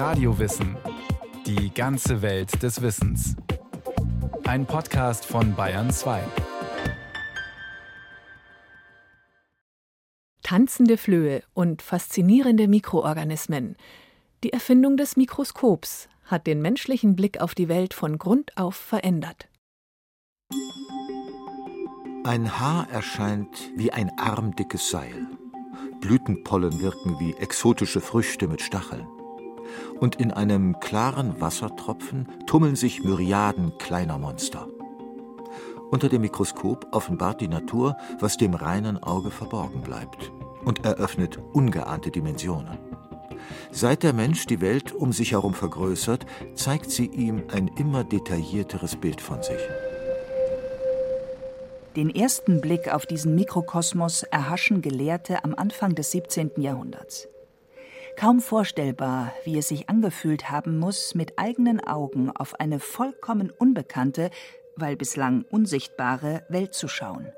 Radiowissen. Die ganze Welt des Wissens. Ein Podcast von Bayern 2. Tanzende Flöhe und faszinierende Mikroorganismen. Die Erfindung des Mikroskops hat den menschlichen Blick auf die Welt von Grund auf verändert. Ein Haar erscheint wie ein armdickes Seil. Blütenpollen wirken wie exotische Früchte mit Stacheln. Und in einem klaren Wassertropfen tummeln sich Myriaden kleiner Monster. Unter dem Mikroskop offenbart die Natur, was dem reinen Auge verborgen bleibt und eröffnet ungeahnte Dimensionen. Seit der Mensch die Welt um sich herum vergrößert, zeigt sie ihm ein immer detaillierteres Bild von sich. Den ersten Blick auf diesen Mikrokosmos erhaschen Gelehrte am Anfang des 17. Jahrhunderts. Kaum vorstellbar, wie es sich angefühlt haben muss, mit eigenen Augen auf eine vollkommen unbekannte, weil bislang unsichtbare Welt zu schauen.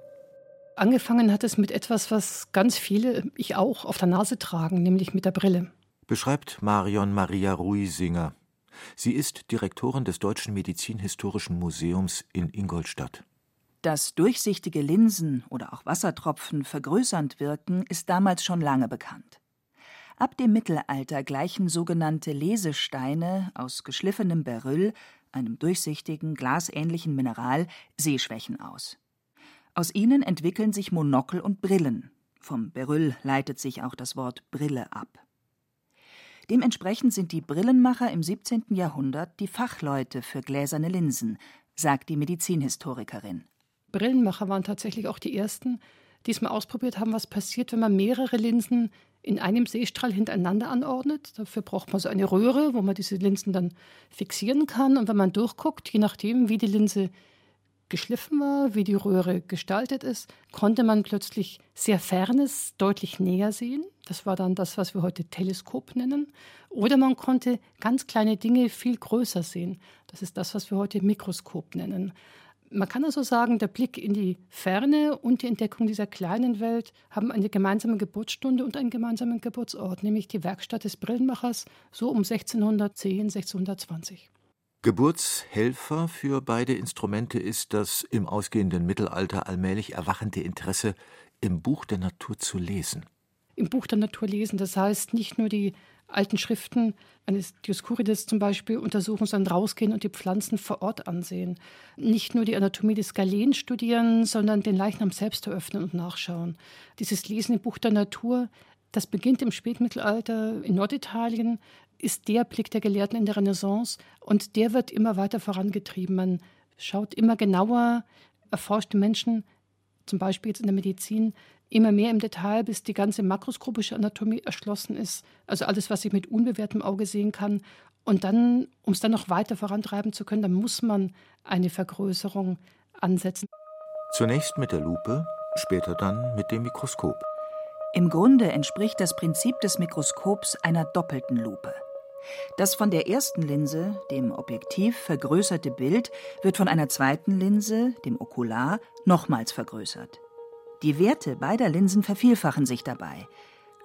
Angefangen hat es mit etwas, was ganz viele, ich auch, auf der Nase tragen, nämlich mit der Brille. Beschreibt Marion Maria Ruisinger. Sie ist Direktorin des Deutschen Medizinhistorischen Museums in Ingolstadt. Dass durchsichtige Linsen oder auch Wassertropfen vergrößernd wirken, ist damals schon lange bekannt. Ab dem Mittelalter gleichen sogenannte Lesesteine aus geschliffenem Beryl, einem durchsichtigen, glasähnlichen Mineral, Sehschwächen aus. Aus ihnen entwickeln sich Monokel und Brillen. Vom Beryl leitet sich auch das Wort Brille ab. Dementsprechend sind die Brillenmacher im 17. Jahrhundert die Fachleute für gläserne Linsen, sagt die Medizinhistorikerin. Brillenmacher waren tatsächlich auch die ersten, die es mal ausprobiert haben, was passiert, wenn man mehrere Linsen in einem Sehstrahl hintereinander anordnet. Dafür braucht man so eine Röhre, wo man diese Linsen dann fixieren kann. Und wenn man durchguckt, je nachdem, wie die Linse geschliffen war, wie die Röhre gestaltet ist, konnte man plötzlich sehr Fernes deutlich näher sehen. Das war dann das, was wir heute Teleskop nennen. Oder man konnte ganz kleine Dinge viel größer sehen. Das ist das, was wir heute Mikroskop nennen. Man kann also sagen, der Blick in die Ferne und die Entdeckung dieser kleinen Welt haben eine gemeinsame Geburtsstunde und einen gemeinsamen Geburtsort, nämlich die Werkstatt des Brillenmachers, so um 1610, 1620. Geburtshelfer für beide Instrumente ist das im ausgehenden Mittelalter allmählich erwachende Interesse, im Buch der Natur zu lesen. Im Buch der Natur lesen, das heißt nicht nur die alten Schriften eines Dioskurides zum Beispiel untersuchen, sondern rausgehen und die Pflanzen vor Ort ansehen. Nicht nur die Anatomie des Galen studieren, sondern den Leichnam selbst eröffnen und nachschauen. Dieses Lesen im Buch der Natur, das beginnt im Spätmittelalter in Norditalien, ist der Blick der Gelehrten in der Renaissance und der wird immer weiter vorangetrieben. Man schaut immer genauer, erforscht die Menschen, zum Beispiel jetzt in der Medizin, immer mehr im Detail, bis die ganze makroskopische Anatomie erschlossen ist. Also alles, was ich mit unbewehrtem Auge sehen kann. Und dann, um es dann noch weiter vorantreiben zu können, dann muss man eine Vergrößerung ansetzen. Zunächst mit der Lupe, später dann mit dem Mikroskop. Im Grunde entspricht das Prinzip des Mikroskops einer doppelten Lupe. Das von der ersten Linse, dem Objektiv, vergrößerte Bild wird von einer zweiten Linse, dem Okular, nochmals vergrößert. Die Werte beider Linsen vervielfachen sich dabei.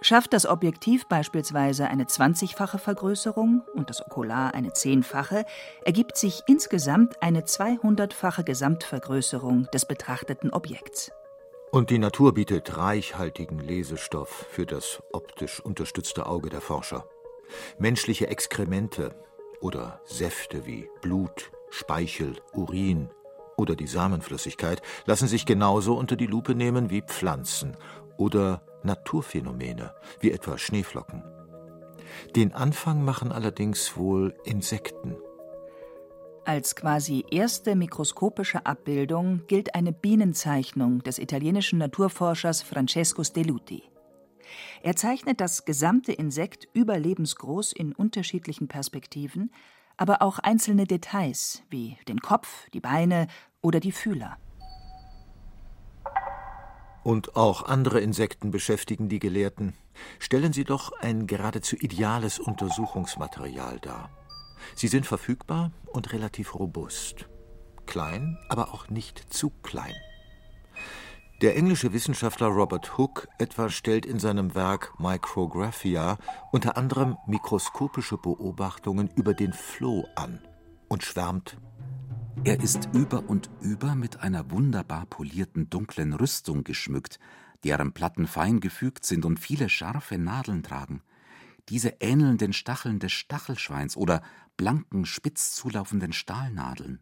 Schafft das Objektiv beispielsweise eine 20-fache Vergrößerung und das Okular eine 10-fache, ergibt sich insgesamt eine 200-fache Gesamtvergrößerung des betrachteten Objekts. Und die Natur bietet reichhaltigen Lesestoff für das optisch unterstützte Auge der Forscher. Menschliche Exkremente oder Säfte wie Blut, Speichel, Urin, oder die Samenflüssigkeit lassen sich genauso unter die Lupe nehmen wie Pflanzen oder Naturphänomene, wie etwa Schneeflocken. Den Anfang machen allerdings wohl Insekten. Als quasi erste mikroskopische Abbildung gilt eine Bienenzeichnung des italienischen Naturforschers Francesco Stelluti. Er zeichnet das gesamte Insekt überlebensgroß in unterschiedlichen Perspektiven, aber auch einzelne Details wie den Kopf, die Beine oder die Fühler. Und auch andere Insekten beschäftigen die Gelehrten. Stellen sie doch ein geradezu ideales Untersuchungsmaterial dar. Sie sind verfügbar und relativ robust. Klein, aber auch nicht zu klein. Der englische Wissenschaftler Robert Hooke etwa stellt in seinem Werk Micrographia unter anderem mikroskopische Beobachtungen über den Floh an und schwärmt Er ist über und über mit einer wunderbar polierten dunklen Rüstung geschmückt, deren Platten fein gefügt sind und viele scharfe Nadeln tragen. Diese ähneln den Stacheln des Stachelschweins oder blanken, spitz zulaufenden Stahlnadeln.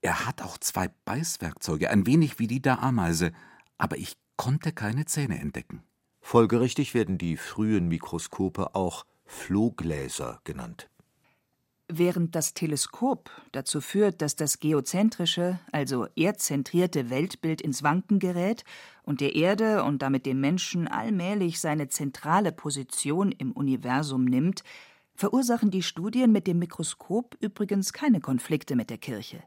Er hat auch zwei Beißwerkzeuge, ein wenig wie die der Ameise, aber ich konnte keine Zähne entdecken. Folgerichtig werden die frühen Mikroskope auch Flohgläser genannt. Während das Teleskop dazu führt, dass das geozentrische, also erdzentrierte Weltbild ins Wanken gerät und der Erde und damit dem Menschen allmählich seine zentrale Position im Universum nimmt, verursachen die Studien mit dem Mikroskop übrigens keine Konflikte mit der Kirche.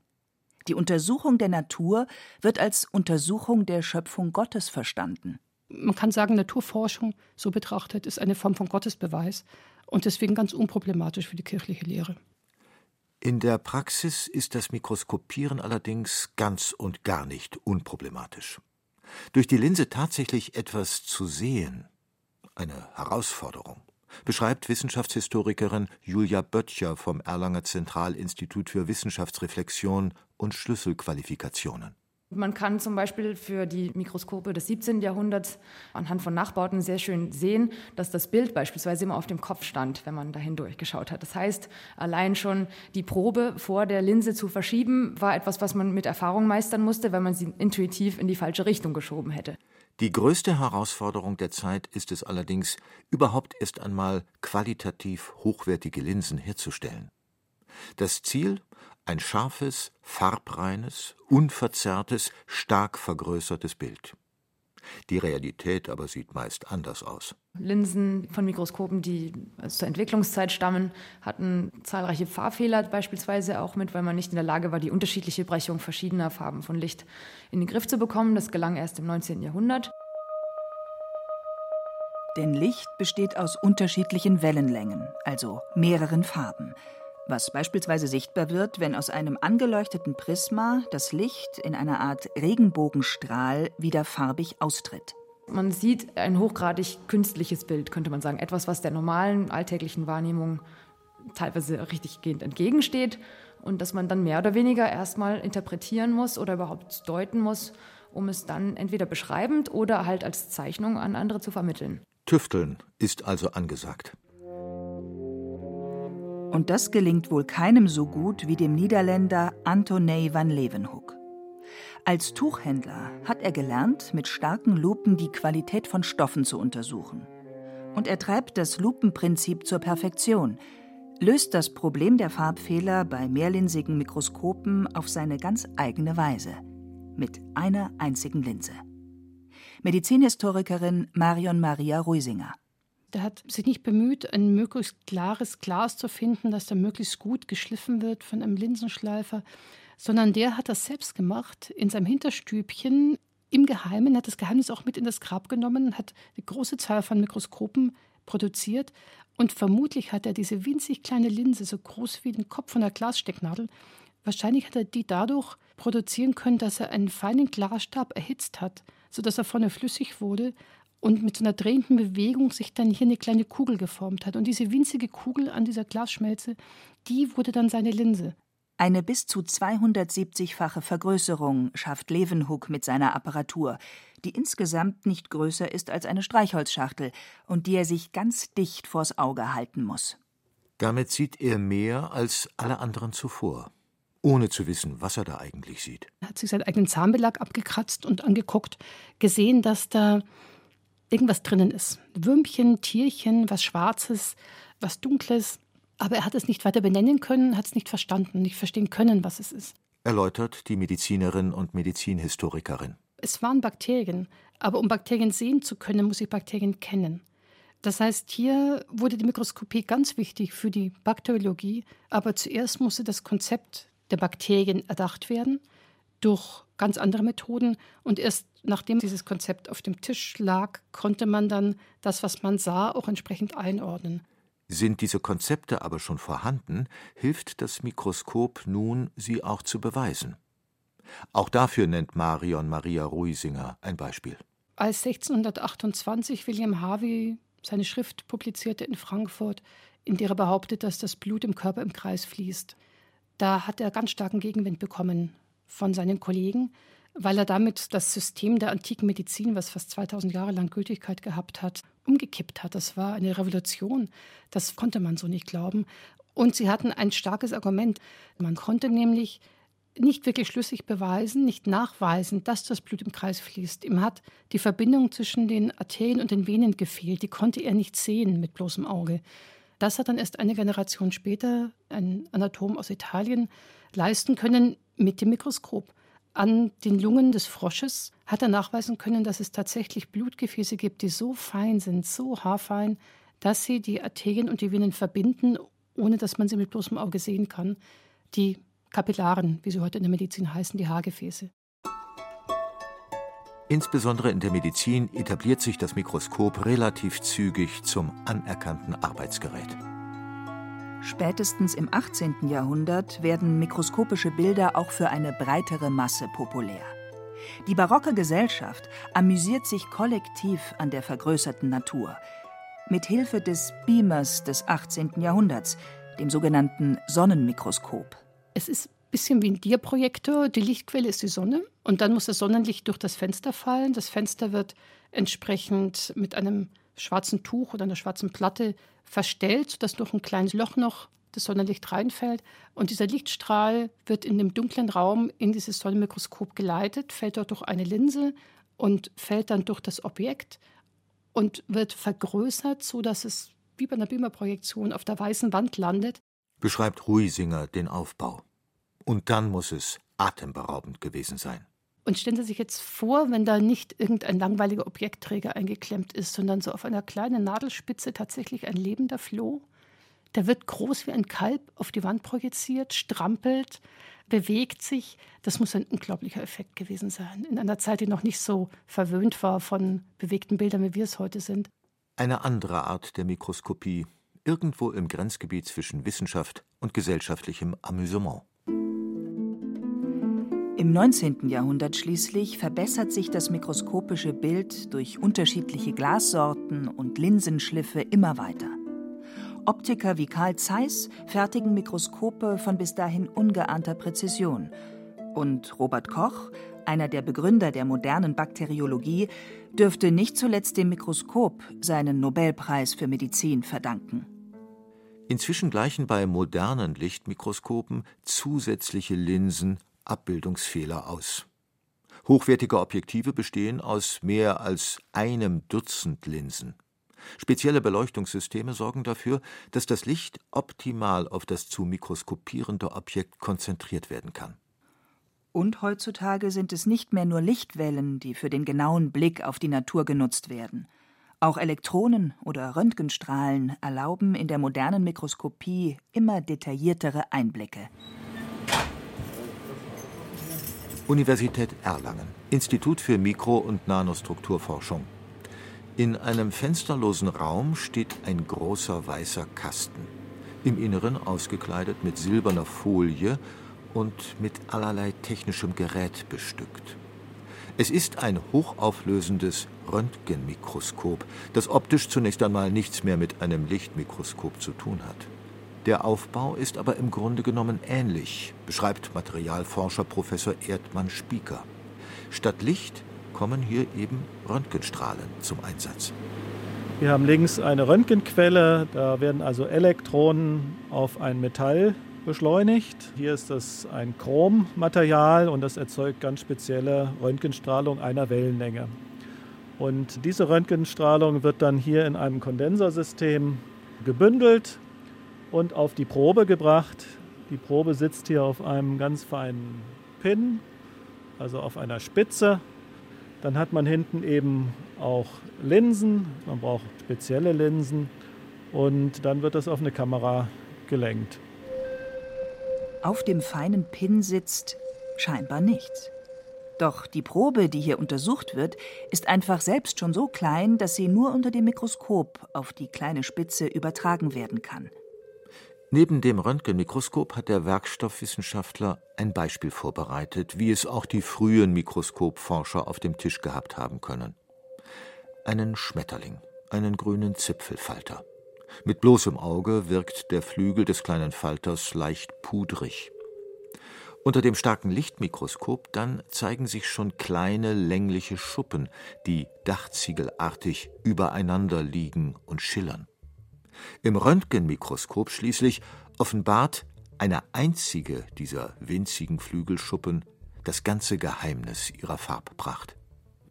Die Untersuchung der Natur wird als Untersuchung der Schöpfung Gottes verstanden. Man kann sagen, Naturforschung, so betrachtet, ist eine Form von Gottesbeweis und deswegen ganz unproblematisch für die kirchliche Lehre. In der Praxis ist das Mikroskopieren allerdings ganz und gar nicht unproblematisch. Durch die Linse tatsächlich etwas zu sehen, eine Herausforderung, beschreibt Wissenschaftshistorikerin Julia Böttcher vom Erlanger Zentralinstitut für Wissenschaftsreflexion und Schlüsselqualifikationen. Man kann zum Beispiel für die Mikroskope des 17. Jahrhunderts anhand von Nachbauten sehr schön sehen, dass das Bild beispielsweise immer auf dem Kopf stand, wenn man dahin durchgeschaut hat. Das heißt, allein schon die Probe vor der Linse zu verschieben, war etwas, was man mit Erfahrung meistern musste, weil man sie intuitiv in die falsche Richtung geschoben hätte. Die größte Herausforderung der Zeit ist es allerdings, überhaupt erst einmal qualitativ hochwertige Linsen herzustellen. Das Ziel ein scharfes, farbreines, unverzerrtes, stark vergrößertes Bild. Die Realität aber sieht meist anders aus. Linsen von Mikroskopen, die zur Entwicklungszeit stammen, hatten zahlreiche Farbfehler beispielsweise auch mit, weil man nicht in der Lage war, die unterschiedliche Brechung verschiedener Farben von Licht in den Griff zu bekommen. Das gelang erst im 19. Jahrhundert. Denn Licht besteht aus unterschiedlichen Wellenlängen, also mehreren Farben was beispielsweise sichtbar wird, wenn aus einem angeleuchteten Prisma das Licht in einer Art Regenbogenstrahl wieder farbig austritt. Man sieht ein hochgradig künstliches Bild, könnte man sagen. Etwas, was der normalen alltäglichen Wahrnehmung teilweise richtiggehend entgegensteht und das man dann mehr oder weniger erstmal interpretieren muss oder überhaupt deuten muss, um es dann entweder beschreibend oder halt als Zeichnung an andere zu vermitteln. Tüfteln ist also angesagt. Und das gelingt wohl keinem so gut wie dem Niederländer Antonie van Leeuwenhoek. Als Tuchhändler hat er gelernt, mit starken Lupen die Qualität von Stoffen zu untersuchen. Und er treibt das Lupenprinzip zur Perfektion, löst das Problem der Farbfehler bei mehrlinsigen Mikroskopen auf seine ganz eigene Weise, mit einer einzigen Linse. Medizinhistorikerin Marion Maria Ruisinger. Der hat sich nicht bemüht, ein möglichst klares Glas zu finden, das dann möglichst gut geschliffen wird von einem Linsenschleifer, sondern der hat das selbst gemacht in seinem Hinterstübchen im Geheimen, hat das Geheimnis auch mit in das Grab genommen, hat eine große Zahl von Mikroskopen produziert und vermutlich hat er diese winzig kleine Linse, so groß wie den Kopf von einer Glasstecknadel, wahrscheinlich hat er die dadurch produzieren können, dass er einen feinen Glasstab erhitzt hat, sodass er vorne flüssig wurde und mit so einer drehenden Bewegung sich dann hier eine kleine Kugel geformt hat. Und diese winzige Kugel an dieser Glasschmelze, die wurde dann seine Linse. Eine bis zu 270-fache Vergrößerung schafft Leeuwenhoek mit seiner Apparatur, die insgesamt nicht größer ist als eine Streichholzschachtel und die er sich ganz dicht vors Auge halten muss. Damit sieht er mehr als alle anderen zuvor, ohne zu wissen, was er da eigentlich sieht. Er hat sich seinen eigenen Zahnbelag abgekratzt und angeguckt, gesehen, dass da irgendwas drinnen ist. Würmchen, Tierchen, was Schwarzes, was Dunkles. Aber er hat es nicht weiter benennen können, hat es nicht verstanden, nicht verstehen können, was es ist. Erläutert die Medizinerin und Medizinhistorikerin. Es waren Bakterien, aber um Bakterien sehen zu können, muss ich Bakterien kennen. Das heißt, hier wurde die Mikroskopie ganz wichtig für die Bakteriologie, aber zuerst musste das Konzept der Bakterien erdacht werden durch ganz andere Methoden und erst nachdem dieses Konzept auf dem Tisch lag, konnte man dann das, was man sah, auch entsprechend einordnen. Sind diese Konzepte aber schon vorhanden, hilft das Mikroskop nun, sie auch zu beweisen. Auch dafür nennt Marion Maria Ruisinger ein Beispiel. Als 1628 William Harvey seine Schrift publizierte in Frankfurt, in der er behauptet, dass das Blut im Körper im Kreis fließt, da hat er ganz starken Gegenwind bekommen von seinen Kollegen, weil er damit das System der antiken Medizin, was fast 2000 Jahre lang Gültigkeit gehabt hat, umgekippt hat. Das war eine Revolution. Das konnte man so nicht glauben. Und sie hatten ein starkes Argument. Man konnte nämlich nicht wirklich schlüssig beweisen, nicht nachweisen, dass das Blut im Kreis fließt. Ihm hat die Verbindung zwischen den Arterien und den Venen gefehlt. Die konnte er nicht sehen mit bloßem Auge. Das hat dann erst eine Generation später ein Anatom aus Italien leisten können mit dem Mikroskop. An den Lungen des Frosches hat er nachweisen können, dass es tatsächlich Blutgefäße gibt, die so fein sind, so haarfein, dass sie die Arterien und die Venen verbinden, ohne dass man sie mit bloßem Auge sehen kann. Die Kapillaren, wie sie heute in der Medizin heißen, die Haargefäße. Insbesondere in der Medizin etabliert sich das Mikroskop relativ zügig zum anerkannten Arbeitsgerät. Spätestens im 18. Jahrhundert werden mikroskopische Bilder auch für eine breitere Masse populär. Die barocke Gesellschaft amüsiert sich kollektiv an der vergrößerten Natur. Mit Hilfe des Beamers des 18. Jahrhunderts, dem sogenannten Sonnenmikroskop. Es ist ein bisschen wie ein Dierprojektor. Die Lichtquelle ist die Sonne und dann muss das Sonnenlicht durch das Fenster fallen. Das Fenster wird entsprechend mit einem schwarzen Tuch oder einer schwarzen Platte verstellt, sodass durch ein kleines Loch noch das Sonnenlicht reinfällt. Und dieser Lichtstrahl wird in dem dunklen Raum in dieses Sonnenmikroskop geleitet, fällt dort durch eine Linse und fällt dann durch das Objekt und wird vergrößert, sodass es wie bei einer Beamerprojektion auf der weißen Wand landet. Beschreibt Ruisinger den Aufbau. Und dann muss es atemberaubend gewesen sein. Und stellen Sie sich jetzt vor, wenn da nicht irgendein langweiliger Objektträger eingeklemmt ist, sondern so auf einer kleinen Nadelspitze tatsächlich ein lebender Floh. Der wird groß wie ein Kalb auf die Wand projiziert, strampelt, bewegt sich. Das muss ein unglaublicher Effekt gewesen sein. In einer Zeit, die noch nicht so verwöhnt war von bewegten Bildern, wie wir es heute sind. Eine andere Art der Mikroskopie, irgendwo im Grenzgebiet zwischen Wissenschaft und gesellschaftlichem Amüsement. Im 19. Jahrhundert schließlich verbessert sich das mikroskopische Bild durch unterschiedliche Glassorten und Linsenschliffe immer weiter. Optiker wie Karl Zeiss fertigen Mikroskope von bis dahin ungeahnter Präzision. Und Robert Koch, einer der Begründer der modernen Bakteriologie, dürfte nicht zuletzt dem Mikroskop seinen Nobelpreis für Medizin verdanken. Inzwischen gleichen bei modernen Lichtmikroskopen zusätzliche Linsen Abbildungsfehler aus. Hochwertige Objektive bestehen aus mehr als einem Dutzend Linsen. Spezielle Beleuchtungssysteme sorgen dafür, dass das Licht optimal auf das zu mikroskopierende Objekt konzentriert werden kann. Und heutzutage sind es nicht mehr nur Lichtwellen, die für den genauen Blick auf die Natur genutzt werden. Auch Elektronen oder Röntgenstrahlen erlauben in der modernen Mikroskopie immer detailliertere Einblicke. Universität Erlangen, Institut für Mikro- und Nanostrukturforschung. In einem fensterlosen Raum steht ein großer weißer Kasten, im Inneren ausgekleidet mit silberner Folie und mit allerlei technischem Gerät bestückt. Es ist ein hochauflösendes Röntgenmikroskop, das optisch zunächst einmal nichts mehr mit einem Lichtmikroskop zu tun hat. Der Aufbau ist aber im Grunde genommen ähnlich, beschreibt Materialforscher Professor Erdmann Spieker. Statt Licht kommen hier eben Röntgenstrahlen zum Einsatz. Wir haben links eine Röntgenquelle, da werden also Elektronen auf ein Metall beschleunigt. Hier ist das ein Chrommaterial und das erzeugt ganz spezielle Röntgenstrahlung einer Wellenlänge. Und diese Röntgenstrahlung wird dann hier in einem Kondensersystem gebündelt und auf die Probe gebracht. Die Probe sitzt hier auf einem ganz feinen Pin, also auf einer Spitze. Dann hat man hinten eben auch Linsen, man braucht spezielle Linsen und dann wird das auf eine Kamera gelenkt. Auf dem feinen Pin sitzt scheinbar nichts. Doch die Probe, die hier untersucht wird, ist einfach selbst schon so klein, dass sie nur unter dem Mikroskop auf die kleine Spitze übertragen werden kann. Neben dem Röntgenmikroskop hat der Werkstoffwissenschaftler ein Beispiel vorbereitet, wie es auch die frühen Mikroskopforscher auf dem Tisch gehabt haben können. Einen Schmetterling, einen grünen Zipfelfalter. Mit bloßem Auge wirkt der Flügel des kleinen Falters leicht pudrig. Unter dem starken Lichtmikroskop dann zeigen sich schon kleine längliche Schuppen, die dachziegelartig übereinander liegen und schillern. Im Röntgenmikroskop schließlich offenbart eine einzige dieser winzigen Flügelschuppen das ganze Geheimnis ihrer Farbpracht.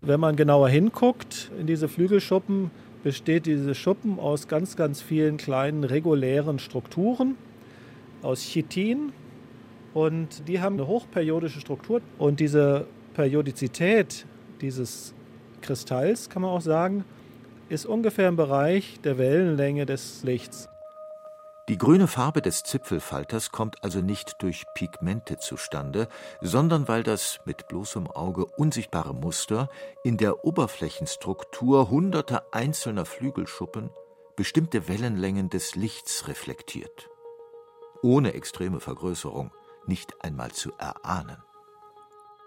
Wenn man genauer hinguckt in diese Flügelschuppen, besteht diese Schuppen aus ganz, ganz vielen kleinen regulären Strukturen, aus Chitin, und die haben eine hochperiodische Struktur. Und diese Periodizität dieses Kristalls, kann man auch sagen, ist ungefähr im Bereich der Wellenlänge des Lichts. Die grüne Farbe des Zipfelfalters kommt also nicht durch Pigmente zustande, sondern weil das mit bloßem Auge unsichtbare Muster in der Oberflächenstruktur hunderter einzelner Flügelschuppen bestimmte Wellenlängen des Lichts reflektiert. Ohne extreme Vergrößerung nicht einmal zu erahnen.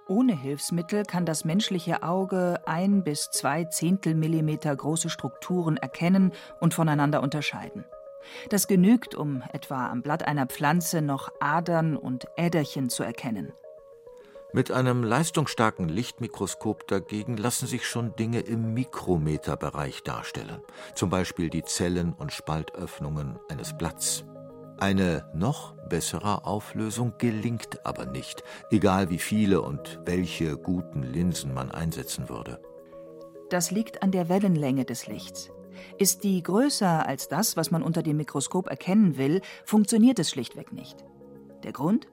Ohne Hilfsmittel kann das menschliche Auge ein bis zwei Zehntelmillimeter große Strukturen erkennen und voneinander unterscheiden. Das genügt, um etwa am Blatt einer Pflanze noch Adern und Äderchen zu erkennen. Mit einem leistungsstarken Lichtmikroskop dagegen lassen sich schon Dinge im Mikrometerbereich darstellen, zum Beispiel die Zellen und Spaltöffnungen eines Blatts. Eine noch bessere Auflösung gelingt aber nicht, egal wie viele und welche guten Linsen man einsetzen würde. Das liegt an der Wellenlänge des Lichts. Ist die größer als das, was man unter dem Mikroskop erkennen will, funktioniert es schlichtweg nicht. Der Grund?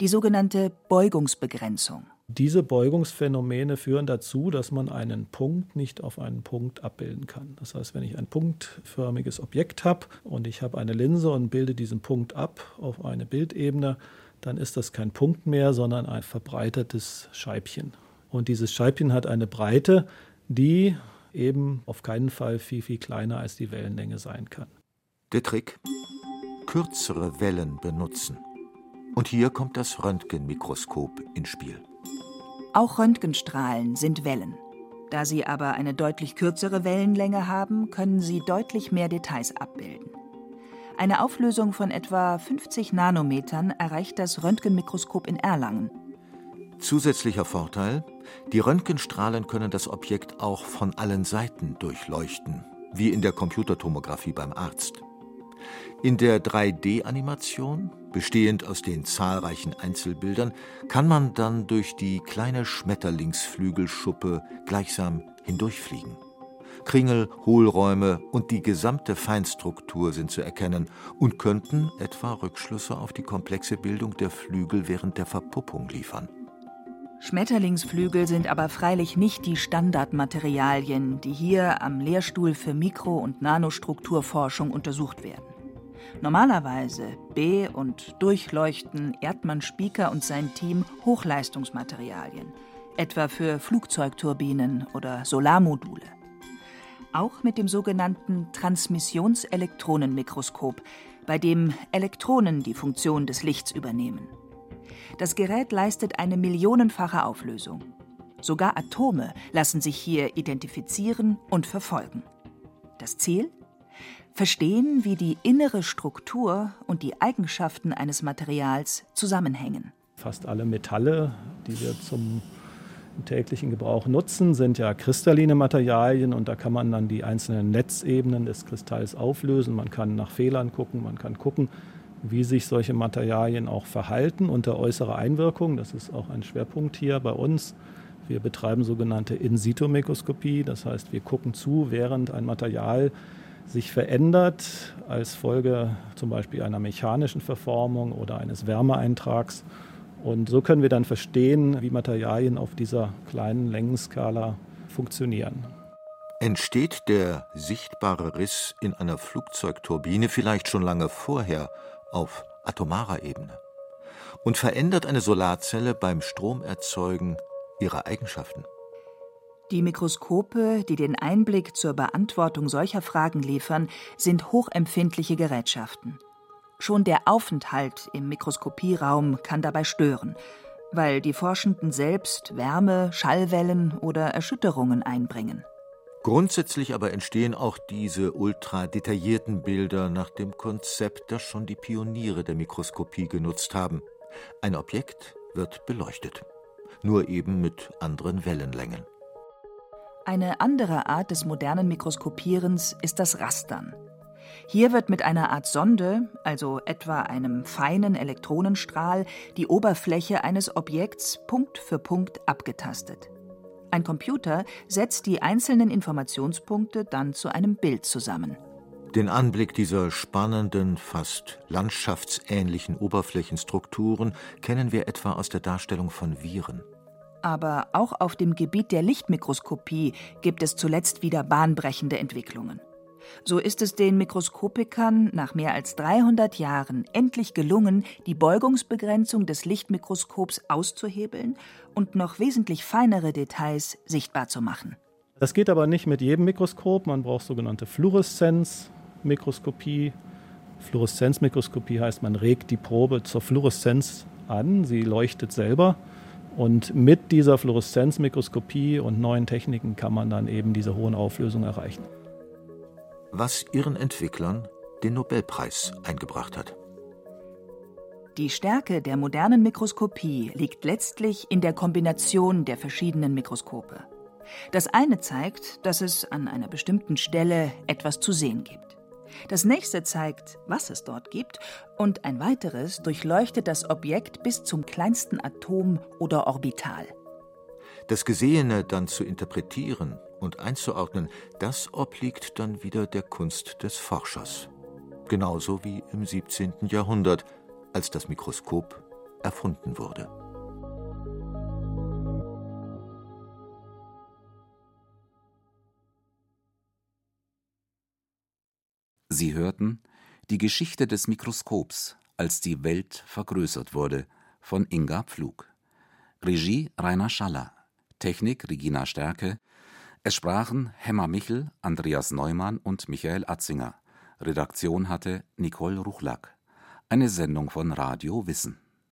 Die sogenannte Beugungsbegrenzung. Diese Beugungsphänomene führen dazu, dass man einen Punkt nicht auf einen Punkt abbilden kann. Das heißt, wenn ich ein punktförmiges Objekt habe und ich habe eine Linse und bilde diesen Punkt ab auf eine Bildebene, dann ist das kein Punkt mehr, sondern ein verbreitertes Scheibchen. Und dieses Scheibchen hat eine Breite, die eben auf keinen Fall viel, viel kleiner als die Wellenlänge sein kann. Der Trick? Kürzere Wellen benutzen. Und hier kommt das Röntgenmikroskop ins Spiel. Auch Röntgenstrahlen sind Wellen. Da sie aber eine deutlich kürzere Wellenlänge haben, können sie deutlich mehr Details abbilden. Eine Auflösung von etwa 50 Nanometern erreicht das Röntgenmikroskop in Erlangen. Zusätzlicher Vorteil: Die Röntgenstrahlen können das Objekt auch von allen Seiten durchleuchten, wie in der Computertomographie beim Arzt. In der 3D-Animation, bestehend aus den zahlreichen Einzelbildern, kann man dann durch die kleine Schmetterlingsflügelschuppe gleichsam hindurchfliegen. Kringel, Hohlräume und die gesamte Feinstruktur sind zu erkennen und könnten etwa Rückschlüsse auf die komplexe Bildung der Flügel während der Verpuppung liefern. Schmetterlingsflügel sind aber freilich nicht die Standardmaterialien, die hier am Lehrstuhl für Mikro- und Nanostrukturforschung untersucht werden. Normalerweise B- und durchleuchten Erdmann Spieker und sein Team Hochleistungsmaterialien, etwa für Flugzeugturbinen oder Solarmodule. Auch mit dem sogenannten Transmissionselektronenmikroskop, bei dem Elektronen die Funktion des Lichts übernehmen. Das Gerät leistet eine millionenfache Auflösung. Sogar Atome lassen sich hier identifizieren und verfolgen. Das Ziel? Verstehen, wie die innere Struktur und die Eigenschaften eines Materials zusammenhängen. Fast alle Metalle, die wir zum täglichen Gebrauch nutzen, sind ja kristalline Materialien und da kann man dann die einzelnen Netzebenen des Kristalls auflösen. Man kann nach Fehlern gucken, man kann gucken, wie sich solche Materialien auch verhalten unter äußerer Einwirkung. Das ist auch ein Schwerpunkt hier bei uns. Wir betreiben sogenannte In-situ-Mikroskopie, das heißt, wir gucken zu, während ein Material sich verändert als Folge zum Beispiel einer mechanischen Verformung oder eines Wärmeeintrags. Und so können wir dann verstehen, wie Materialien auf dieser kleinen Längenskala funktionieren. Entsteht der sichtbare Riss in einer Flugzeugturbine vielleicht schon lange vorher auf atomarer Ebene? Und verändert eine Solarzelle beim Stromerzeugen ihre Eigenschaften? Die Mikroskope, die den Einblick zur Beantwortung solcher Fragen liefern, sind hochempfindliche Gerätschaften. Schon der Aufenthalt im Mikroskopieraum kann dabei stören, weil die Forschenden selbst Wärme, Schallwellen oder Erschütterungen einbringen. Grundsätzlich aber entstehen auch diese ultra detaillierten Bilder nach dem Konzept, das schon die Pioniere der Mikroskopie genutzt haben. Ein Objekt wird beleuchtet, nur eben mit anderen Wellenlängen. Eine andere Art des modernen Mikroskopierens ist das Rastern. Hier wird mit einer Art Sonde, also etwa einem feinen Elektronenstrahl, die Oberfläche eines Objekts Punkt für Punkt abgetastet. Ein Computer setzt die einzelnen Informationspunkte dann zu einem Bild zusammen. Den Anblick dieser spannenden, fast landschaftsähnlichen Oberflächenstrukturen kennen wir etwa aus der Darstellung von Viren. Aber auch auf dem Gebiet der Lichtmikroskopie gibt es zuletzt wieder bahnbrechende Entwicklungen. So ist es den Mikroskopikern nach mehr als 300 Jahren endlich gelungen, die Beugungsbegrenzung des Lichtmikroskops auszuhebeln und noch wesentlich feinere Details sichtbar zu machen. Das geht aber nicht mit jedem Mikroskop. Man braucht sogenannte Fluoreszenzmikroskopie. Fluoreszenzmikroskopie heißt, man regt die Probe zur Fluoreszenz an. Sie leuchtet selber. Und mit dieser Fluoreszenzmikroskopie und neuen Techniken kann man dann eben diese hohen Auflösungen erreichen was ihren Entwicklern den Nobelpreis eingebracht hat. Die Stärke der modernen Mikroskopie liegt letztlich in der Kombination der verschiedenen Mikroskope. Das eine zeigt, dass es an einer bestimmten Stelle etwas zu sehen gibt. Das nächste zeigt, was es dort gibt, und ein weiteres durchleuchtet das Objekt bis zum kleinsten Atom oder Orbital. Das Gesehene dann zu interpretieren und einzuordnen, das obliegt dann wieder der Kunst des Forschers. Genauso wie im 17. Jahrhundert, als das Mikroskop erfunden wurde. Sie hörten die Geschichte des Mikroskops, als die Welt vergrößert wurde, von Inga Pflug. Regie Rainer Schaller. Technik Regina Stärke. Es sprachen Hemmer Michel, Andreas Neumann und Michael Atzinger. Redaktion hatte Nicole Ruchlack. Eine Sendung von Radio Wissen